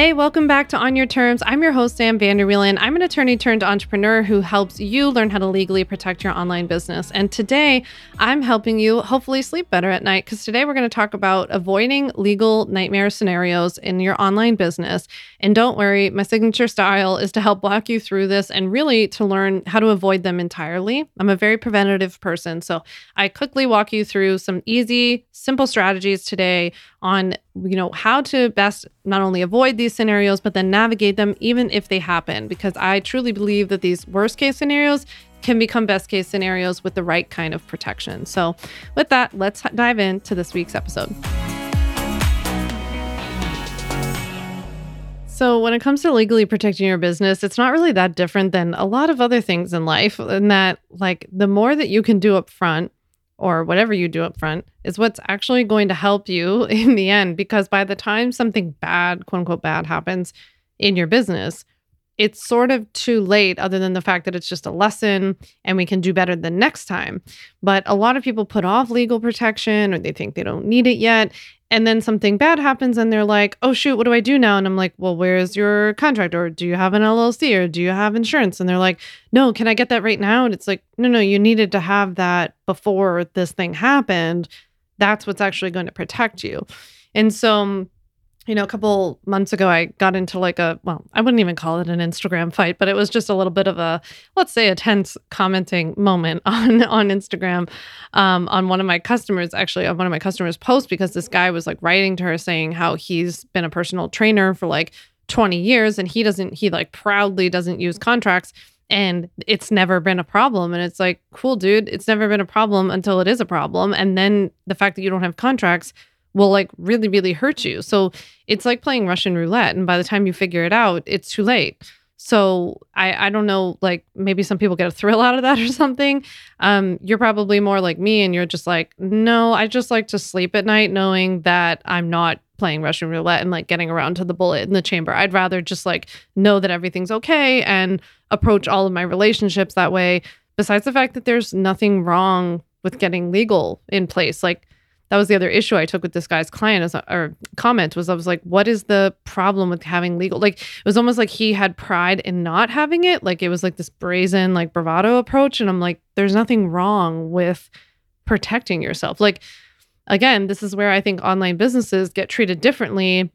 Hey, welcome back to On Your Terms. I'm your host, Sam Vanderwielen. I'm an attorney turned entrepreneur who helps you learn how to legally protect your online business. And today, I'm helping you hopefully sleep better at night because today we're going to talk about avoiding legal nightmare scenarios in your online business. And don't worry, my signature style is to help walk you through this and really to learn how to avoid them entirely. I'm a very preventative person. So I quickly walk you through some easy, simple strategies today on you know how to best not only avoid these scenarios but then navigate them even if they happen because i truly believe that these worst case scenarios can become best case scenarios with the right kind of protection so with that let's dive into this week's episode So, when it comes to legally protecting your business, it's not really that different than a lot of other things in life. In that, like, the more that you can do up front, or whatever you do up front is what's actually going to help you in the end. Because by the time something bad, quote unquote, bad happens in your business, it's sort of too late, other than the fact that it's just a lesson and we can do better the next time. But a lot of people put off legal protection or they think they don't need it yet and then something bad happens and they're like oh shoot what do i do now? And i'm like well where's your contract? Or do you have an llc or do you have insurance? And they're like no can i get that right now? And it's like no no you needed to have that before this thing happened. That's what's actually going to protect you. And so um, you know, a couple months ago, I got into like a, well, I wouldn't even call it an Instagram fight, but it was just a little bit of a, let's say, a tense commenting moment on on Instagram, um, on one of my customers, actually, on one of my customers' posts, because this guy was like writing to her saying how he's been a personal trainer for like 20 years and he doesn't, he like proudly doesn't use contracts and it's never been a problem. And it's like cool dude it's never been a problem until it is a problem. And then the fact that you don't have contracts will like really, really hurt you. So it's like playing Russian roulette. And by the time you figure it out, it's too late. So I, I don't know, like maybe some people get a thrill out of that or something. Um, you're probably more like me and you're just like, no, I just like to sleep at night knowing that I'm not playing Russian roulette and like getting around to the bullet in the chamber. I'd rather just like know that everything's okay and approach all of my relationships that way. Besides the fact that there's nothing wrong with getting legal in place. Like that was the other issue I took with this guy's client as a, or comment was I was like, what is the problem with having legal? Like it was almost like he had pride in not having it. Like it was like this brazen, like bravado approach. And I'm like, there's nothing wrong with protecting yourself. Like again, this is where I think online businesses get treated differently.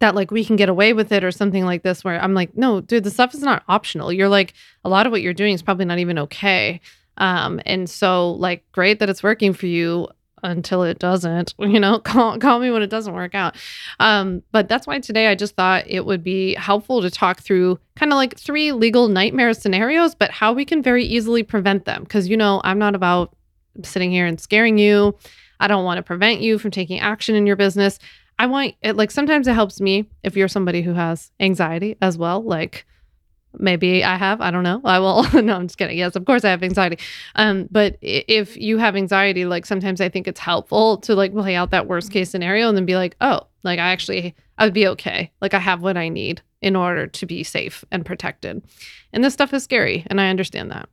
That like we can get away with it or something like this, where I'm like, no, dude, the stuff is not optional. You're like, a lot of what you're doing is probably not even okay. Um, and so like great that it's working for you until it doesn't you know call, call me when it doesn't work out. Um, but that's why today i just thought it would be helpful to talk through kind of like three legal nightmare scenarios but how we can very easily prevent them. Because you know i'm not about sitting here and scaring you. I don't want to prevent you from taking action in your business. I want it like sometimes it helps me if you're somebody who has anxiety as well like maybe I have. I don't know. I will. no, I'm just kidding. Yes, of course I have anxiety. Um, but if you have anxiety, like sometimes I think it's helpful to like play out that worst case scenario and then be like, oh, like I actually I would be okay. Like I have what I need in order to be safe and protected. And this stuff is scary, and I understand that.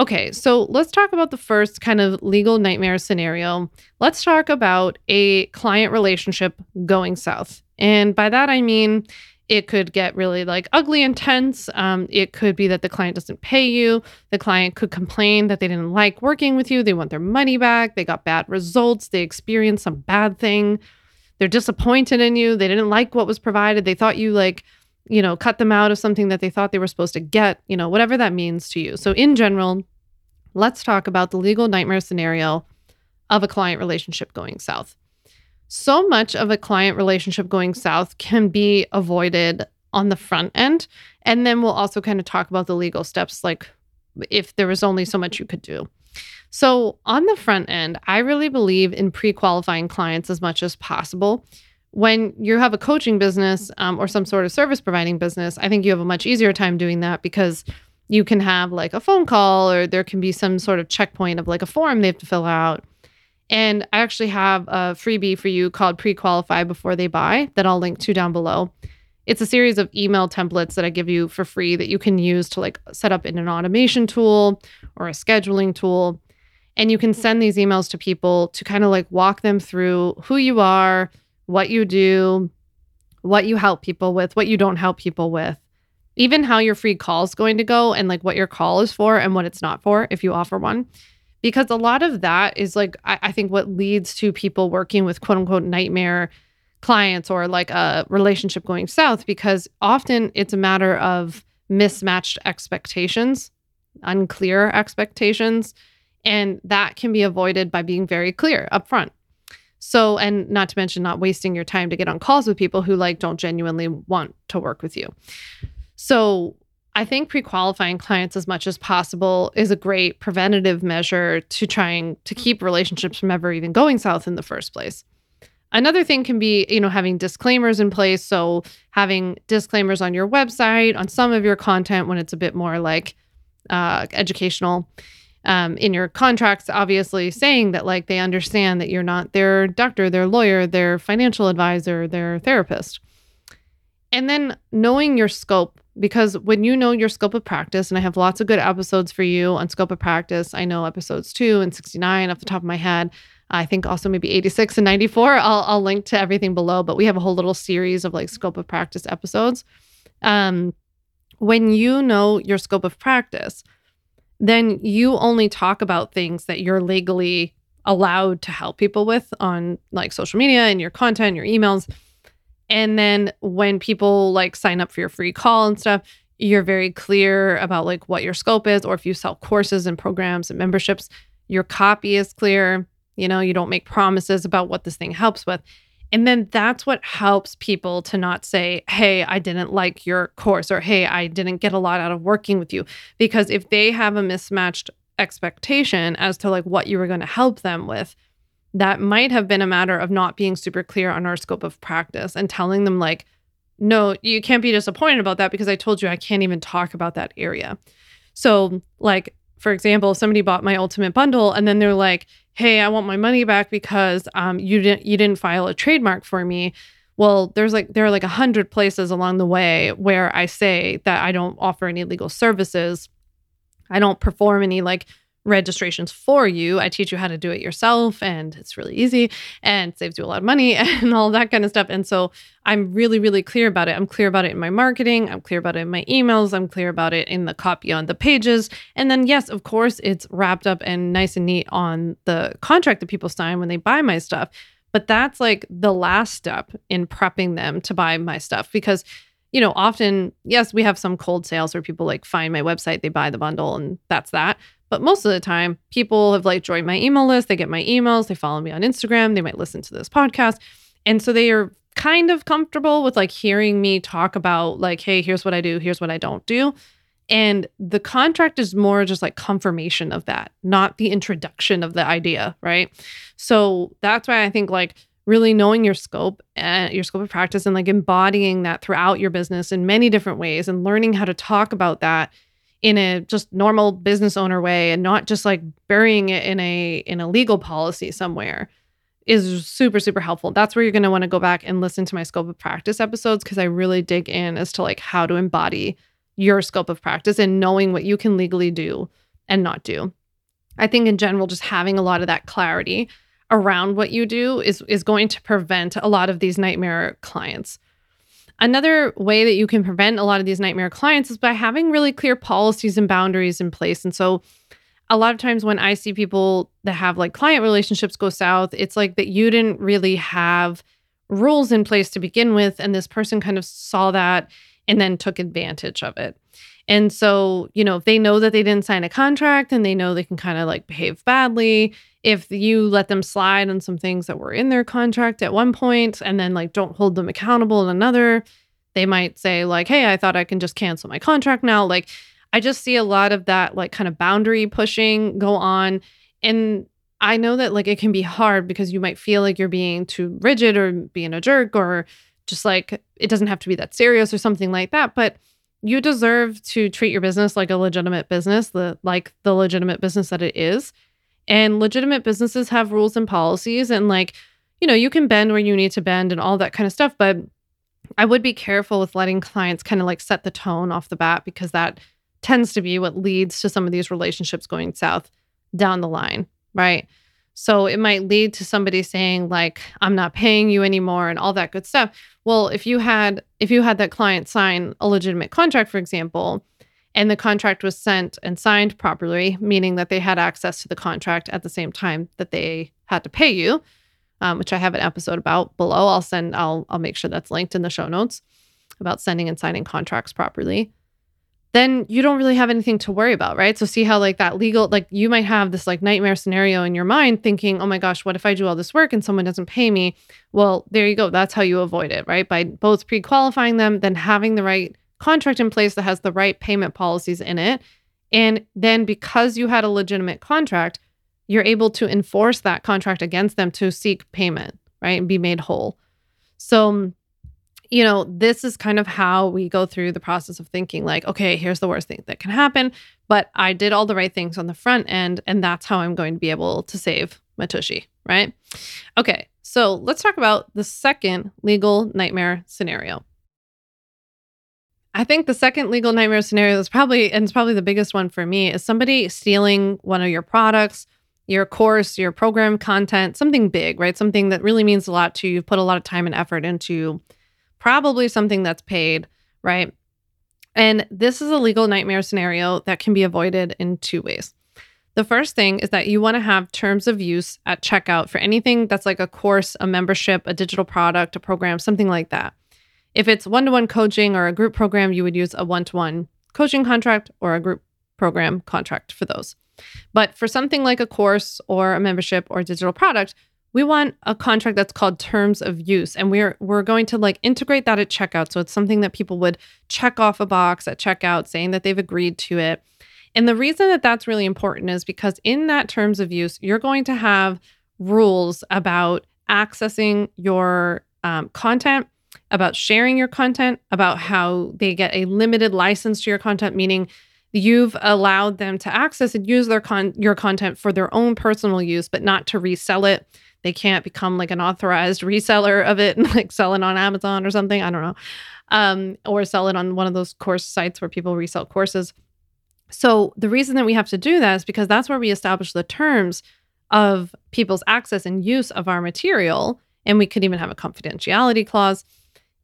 Okay, so let's talk about the first kind of legal nightmare scenario. Let's talk about a client relationship going south. And by that I mean it could get really like ugly and tense. Um, it could be that the client doesn't pay you. The client could complain that they didn't like working with you. They want their money back. They got bad results. They experienced some bad thing. They're disappointed in you. They didn't like what was provided. They thought you like, you know, cut them out of something that they thought they were supposed to get, you know, whatever that means to you. So, in general, let's talk about the legal nightmare scenario of a client relationship going south so much of a client relationship going south can be avoided on the front end. And then we'll also kind of talk about the legal steps, like if there was only so much you could do. So, on the front end, I really believe in pre qualifying clients as much as possible. When you have a coaching business um, or some sort of service providing business, I think you have a much easier time doing that because you can have like a phone call or there can be some sort of checkpoint of like a form they have to fill out and I actually have a freebie for you called Pre Qualify Before They Buy that I'll link to down below. It's a series of email templates that I give you for free that you can use to like set up in an automation tool or a scheduling tool. And you can send these emails to people to kind of like walk them through who you are, what you do, what you help people with, what you don't help people with, even how your free call is going to go and like what your call is for and what it's not for if you offer one. Because a lot of that is like, I, I think what leads to people working with quote unquote nightmare clients or like a relationship going south, because often it's a matter of mismatched expectations, unclear expectations. And that can be avoided by being very clear upfront. So, and not to mention not wasting your time to get on calls with people who like don't genuinely want to work with you. So, I think pre qualifying clients as much as possible is a great preventative measure to trying to keep relationships from ever even going south in the first place. Another thing can be, you know, having disclaimers in place. So, having disclaimers on your website, on some of your content when it's a bit more like uh, educational um, in your contracts, obviously saying that like they understand that you're not their doctor, their lawyer, their financial advisor, their therapist. And then knowing your scope, because when you know your scope of practice, and I have lots of good episodes for you on scope of practice, I know episodes two and 69 off the top of my head. I think also maybe 86 and 94. I'll, I'll link to everything below, but we have a whole little series of like scope of practice episodes. Um, when you know your scope of practice, then you only talk about things that you're legally allowed to help people with on like social media and your content, your emails. And then when people like sign up for your free call and stuff, you're very clear about like what your scope is or if you sell courses and programs and memberships, your copy is clear. You know, you don't make promises about what this thing helps with. And then that's what helps people to not say, hey, I didn't like your course or hey, I didn't get a lot out of working with you. Because if they have a mismatched expectation as to like what you were going to help them with, that might have been a matter of not being super clear on our scope of practice and telling them, like, no, you can't be disappointed about that because I told you I can't even talk about that area. So, like, for example, somebody bought my ultimate bundle and then they're like, "Hey, I want my money back because um, you didn't you didn't file a trademark for me." Well, there's like there are like a hundred places along the way where I say that I don't offer any legal services. I don't perform any like registrations for you. I teach you how to do it yourself, and it's really easy and saves you a lot of money and all that kind of stuff. And so I'm really, really clear about it. I'm clear about it in my marketing. I'm clear about it in my emails. I'm clear about it in the copy on the pages. And then, yes, of course, it's wrapped up and nice and neat on the contract that people sign when they buy my stuff. But that's like the last step in prepping them to buy my stuff because you know, often, yes, we have some cold sales where people like find my website, they buy the bundle, and that's that. But most of the time, people have like joined my email list. They get my emails. They follow me on Instagram. They might listen to this podcast. And so they are kind of comfortable with like hearing me talk about, like, hey, here's what I do, here's what I don't do. And the contract is more just like confirmation of that, not the introduction of the idea. Right. So that's why I think like really knowing your scope and your scope of practice and like embodying that throughout your business in many different ways and learning how to talk about that in a just normal business owner way and not just like burying it in a in a legal policy somewhere is super super helpful. That's where you're going to want to go back and listen to my scope of practice episodes because I really dig in as to like how to embody your scope of practice and knowing what you can legally do and not do. I think in general just having a lot of that clarity around what you do is is going to prevent a lot of these nightmare clients. Another way that you can prevent a lot of these nightmare clients is by having really clear policies and boundaries in place. And so, a lot of times when I see people that have like client relationships go south, it's like that you didn't really have rules in place to begin with. And this person kind of saw that and then took advantage of it. And so, you know, if they know that they didn't sign a contract and they know they can kind of like behave badly, if you let them slide on some things that were in their contract at one point and then like don't hold them accountable in another, they might say, like, hey, I thought I can just cancel my contract now. Like, I just see a lot of that like kind of boundary pushing go on. And I know that like it can be hard because you might feel like you're being too rigid or being a jerk or just like it doesn't have to be that serious or something like that. But you deserve to treat your business like a legitimate business, the like the legitimate business that it is. And legitimate businesses have rules and policies and like, you know, you can bend where you need to bend and all that kind of stuff, but I would be careful with letting clients kind of like set the tone off the bat because that tends to be what leads to some of these relationships going south down the line, right? So it might lead to somebody saying like I'm not paying you anymore and all that good stuff. Well, if you had if you had that client sign a legitimate contract for example, and the contract was sent and signed properly, meaning that they had access to the contract at the same time that they had to pay you, um, which I have an episode about below. I'll send. I'll I'll make sure that's linked in the show notes about sending and signing contracts properly. Then you don't really have anything to worry about, right? So see how like that legal, like you might have this like nightmare scenario in your mind, thinking, "Oh my gosh, what if I do all this work and someone doesn't pay me?" Well, there you go. That's how you avoid it, right? By both pre-qualifying them, then having the right contract in place that has the right payment policies in it. And then because you had a legitimate contract, you're able to enforce that contract against them to seek payment, right? And be made whole. So, um, you know, this is kind of how we go through the process of thinking like, okay, here's the worst thing that can happen, but I did all the right things on the front end, and that's how I'm going to be able to save my tushy, right? Okay, so let's talk about the second legal nightmare scenario. I think the second legal nightmare scenario is probably, and it's probably the biggest one for me, is somebody stealing one of your products, your course, your program content, something big, right? Something that really means a lot to you. You've put a lot of time and effort into probably something that's paid, right? And this is a legal nightmare scenario that can be avoided in two ways. The first thing is that you want to have terms of use at checkout for anything that's like a course, a membership, a digital product, a program, something like that. If it's one to one coaching or a group program, you would use a one to one coaching contract or a group program contract for those. But for something like a course or a membership or a digital product, we want a contract that's called terms of use and we're we're going to like integrate that at checkout so it's something that people would check off a box at checkout saying that they've agreed to it and the reason that that's really important is because in that terms of use you're going to have rules about accessing your um, content about sharing your content, about how they get a limited license to your content, meaning you've allowed them to access and use their con- your content for their own personal use, but not to resell it. They can't become like an authorized reseller of it and like sell it on Amazon or something. I don't know. Um, or sell it on one of those course sites where people resell courses. So the reason that we have to do that is because that's where we establish the terms of people's access and use of our material. And we could even have a confidentiality clause.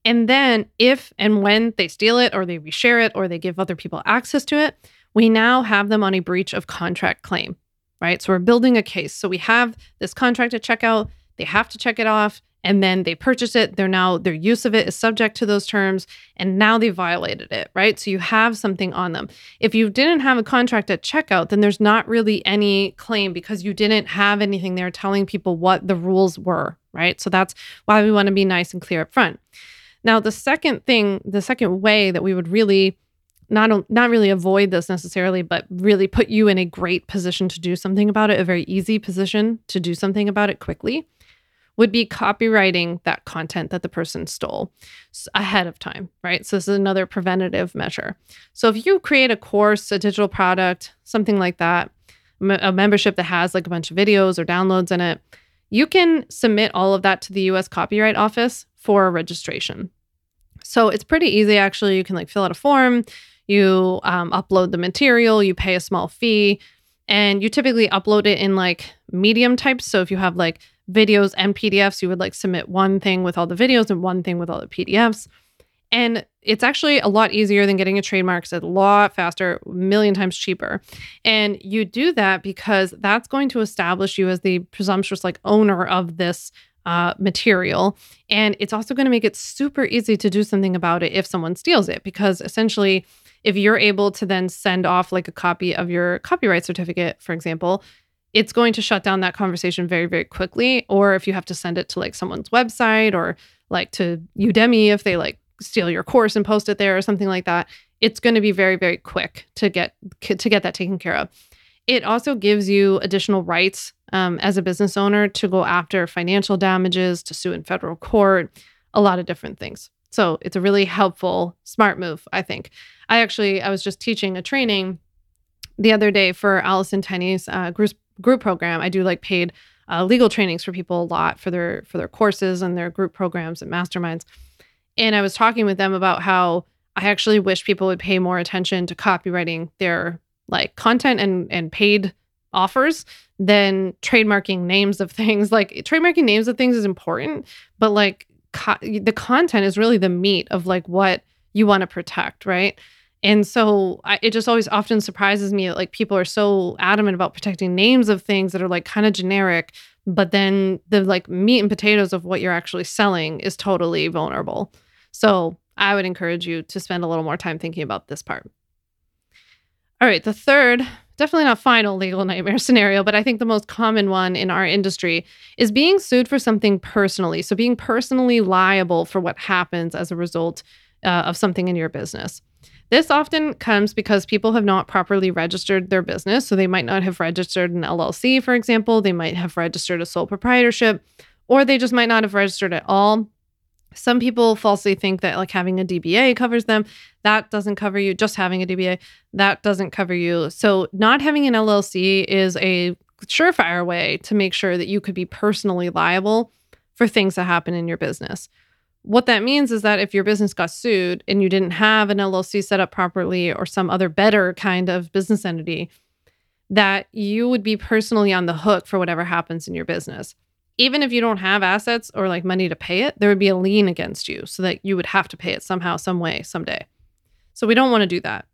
And then, if and when they steal it or they reshare it or they give other people access to it, we now have them on a breach of contract claim, right? So we're building a case. So we have this contract to check out, they have to check it off, and then they purchase it. They're now, their use of it is subject to those terms, and now they violated it, right? So you have something on them. If you didn't have a contract at checkout, then there's not really any claim because you didn't have anything there telling people what the rules were, right? So that's why we want to be nice and clear up front. Now, the second thing, the second way that we would really not not really avoid this necessarily, but really put you in a great position to do something about it, a very easy position to do something about it quickly, would be copyrighting that content that the person stole ahead of time, right? So this is another preventative measure. So if you create a course, a digital product, something like that, a membership that has like a bunch of videos or downloads in it, you can submit all of that to the US Copyright Office for registration. So it's pretty easy actually. You can like fill out a form, you um, upload the material, you pay a small fee, and you typically upload it in like medium types. So if you have like videos and PDFs, you would like submit one thing with all the videos and one thing with all the PDFs. And it's actually a lot easier than getting a trademark. It's a lot faster, million times cheaper. And you do that because that's going to establish you as the presumptuous like owner of this uh, material. And it's also going to make it super easy to do something about it if someone steals it, because essentially, if you're able to then send off like a copy of your copyright certificate, for example, it's going to shut down that conversation very, very quickly. Or if you have to send it to like someone's website or like to Udemy, if they like steal your course and post it there or something like that, it's going to be very, very quick to get to get that taken care of. It also gives you additional rights um, as a business owner to go after financial damages, to sue in federal court, a lot of different things. So it's a really helpful, smart move, I think. I actually, I was just teaching a training the other day for Allison Tenney's uh, group, group program. I do like paid uh, legal trainings for people a lot for their for their courses and their group programs and masterminds. And I was talking with them about how I actually wish people would pay more attention to copyrighting their like content and and paid offers than trademarking names of things. Like trademarking names of things is important, but like co- the content is really the meat of like what you want to protect, right? And so I, it just always often surprises me that like people are so adamant about protecting names of things that are like kind of generic, but then the like meat and potatoes of what you're actually selling is totally vulnerable. So I would encourage you to spend a little more time thinking about this part. All right, the third, definitely not final legal nightmare scenario, but I think the most common one in our industry is being sued for something personally. So being personally liable for what happens as a result uh, of something in your business. This often comes because people have not properly registered their business. So they might not have registered an LLC, for example. They might have registered a sole proprietorship, or they just might not have registered at all. Some people falsely think that like having a DBA covers them. That doesn't cover you. Just having a DBA, that doesn't cover you. So, not having an LLC is a surefire way to make sure that you could be personally liable for things that happen in your business. What that means is that if your business got sued and you didn't have an LLC set up properly or some other better kind of business entity, that you would be personally on the hook for whatever happens in your business. Even if you don't have assets or like money to pay it, there would be a lien against you so that you would have to pay it somehow, some way, someday. So we don't want to do that.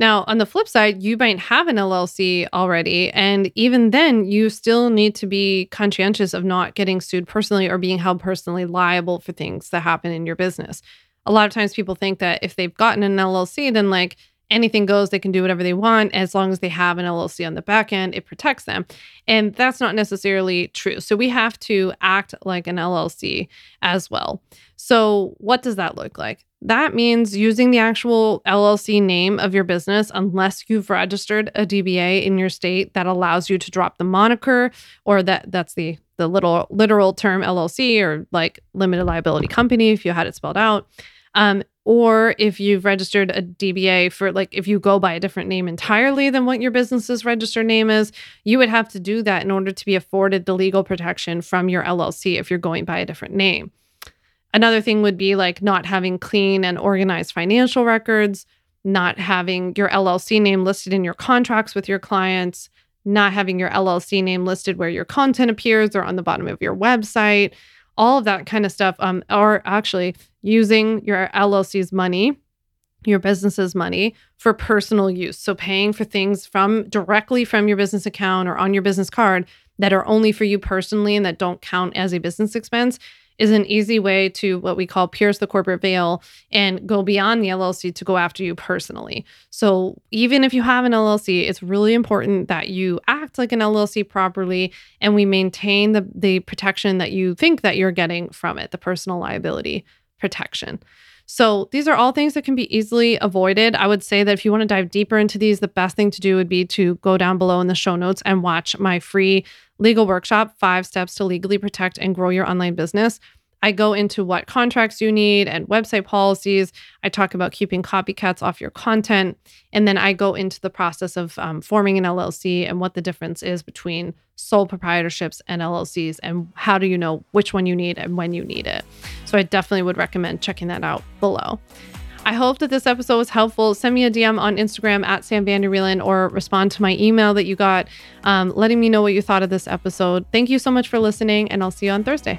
Now, on the flip side, you might have an LLC already. And even then, you still need to be conscientious of not getting sued personally or being held personally liable for things that happen in your business. A lot of times people think that if they've gotten an LLC, then like anything goes, they can do whatever they want as long as they have an LLC on the back end, it protects them. And that's not necessarily true. So we have to act like an LLC as well. So, what does that look like? That means using the actual LLC name of your business unless you've registered a DBA in your state that allows you to drop the moniker or that that's the the little literal term LLC or like limited liability company if you had it spelled out. Um, or if you've registered a DBA for like if you go by a different name entirely than what your business's registered name is, you would have to do that in order to be afforded the legal protection from your LLC if you're going by a different name. Another thing would be like not having clean and organized financial records, not having your LLC name listed in your contracts with your clients, not having your LLC name listed where your content appears or on the bottom of your website, all of that kind of stuff. Um, or actually using your LLC's money, your business's money for personal use. So paying for things from directly from your business account or on your business card that are only for you personally and that don't count as a business expense is an easy way to what we call pierce the corporate veil and go beyond the LLC to go after you personally. So, even if you have an LLC, it's really important that you act like an LLC properly and we maintain the, the protection that you think that you're getting from it, the personal liability protection. So, these are all things that can be easily avoided. I would say that if you want to dive deeper into these, the best thing to do would be to go down below in the show notes and watch my free legal workshop, Five Steps to Legally Protect and Grow Your Online Business. I go into what contracts you need and website policies. I talk about keeping copycats off your content. And then I go into the process of um, forming an LLC and what the difference is between sole proprietorships and LLCs and how do you know which one you need and when you need it. So I definitely would recommend checking that out below. I hope that this episode was helpful. Send me a DM on Instagram at Sam Vanderwielen or respond to my email that you got, um, letting me know what you thought of this episode. Thank you so much for listening, and I'll see you on Thursday.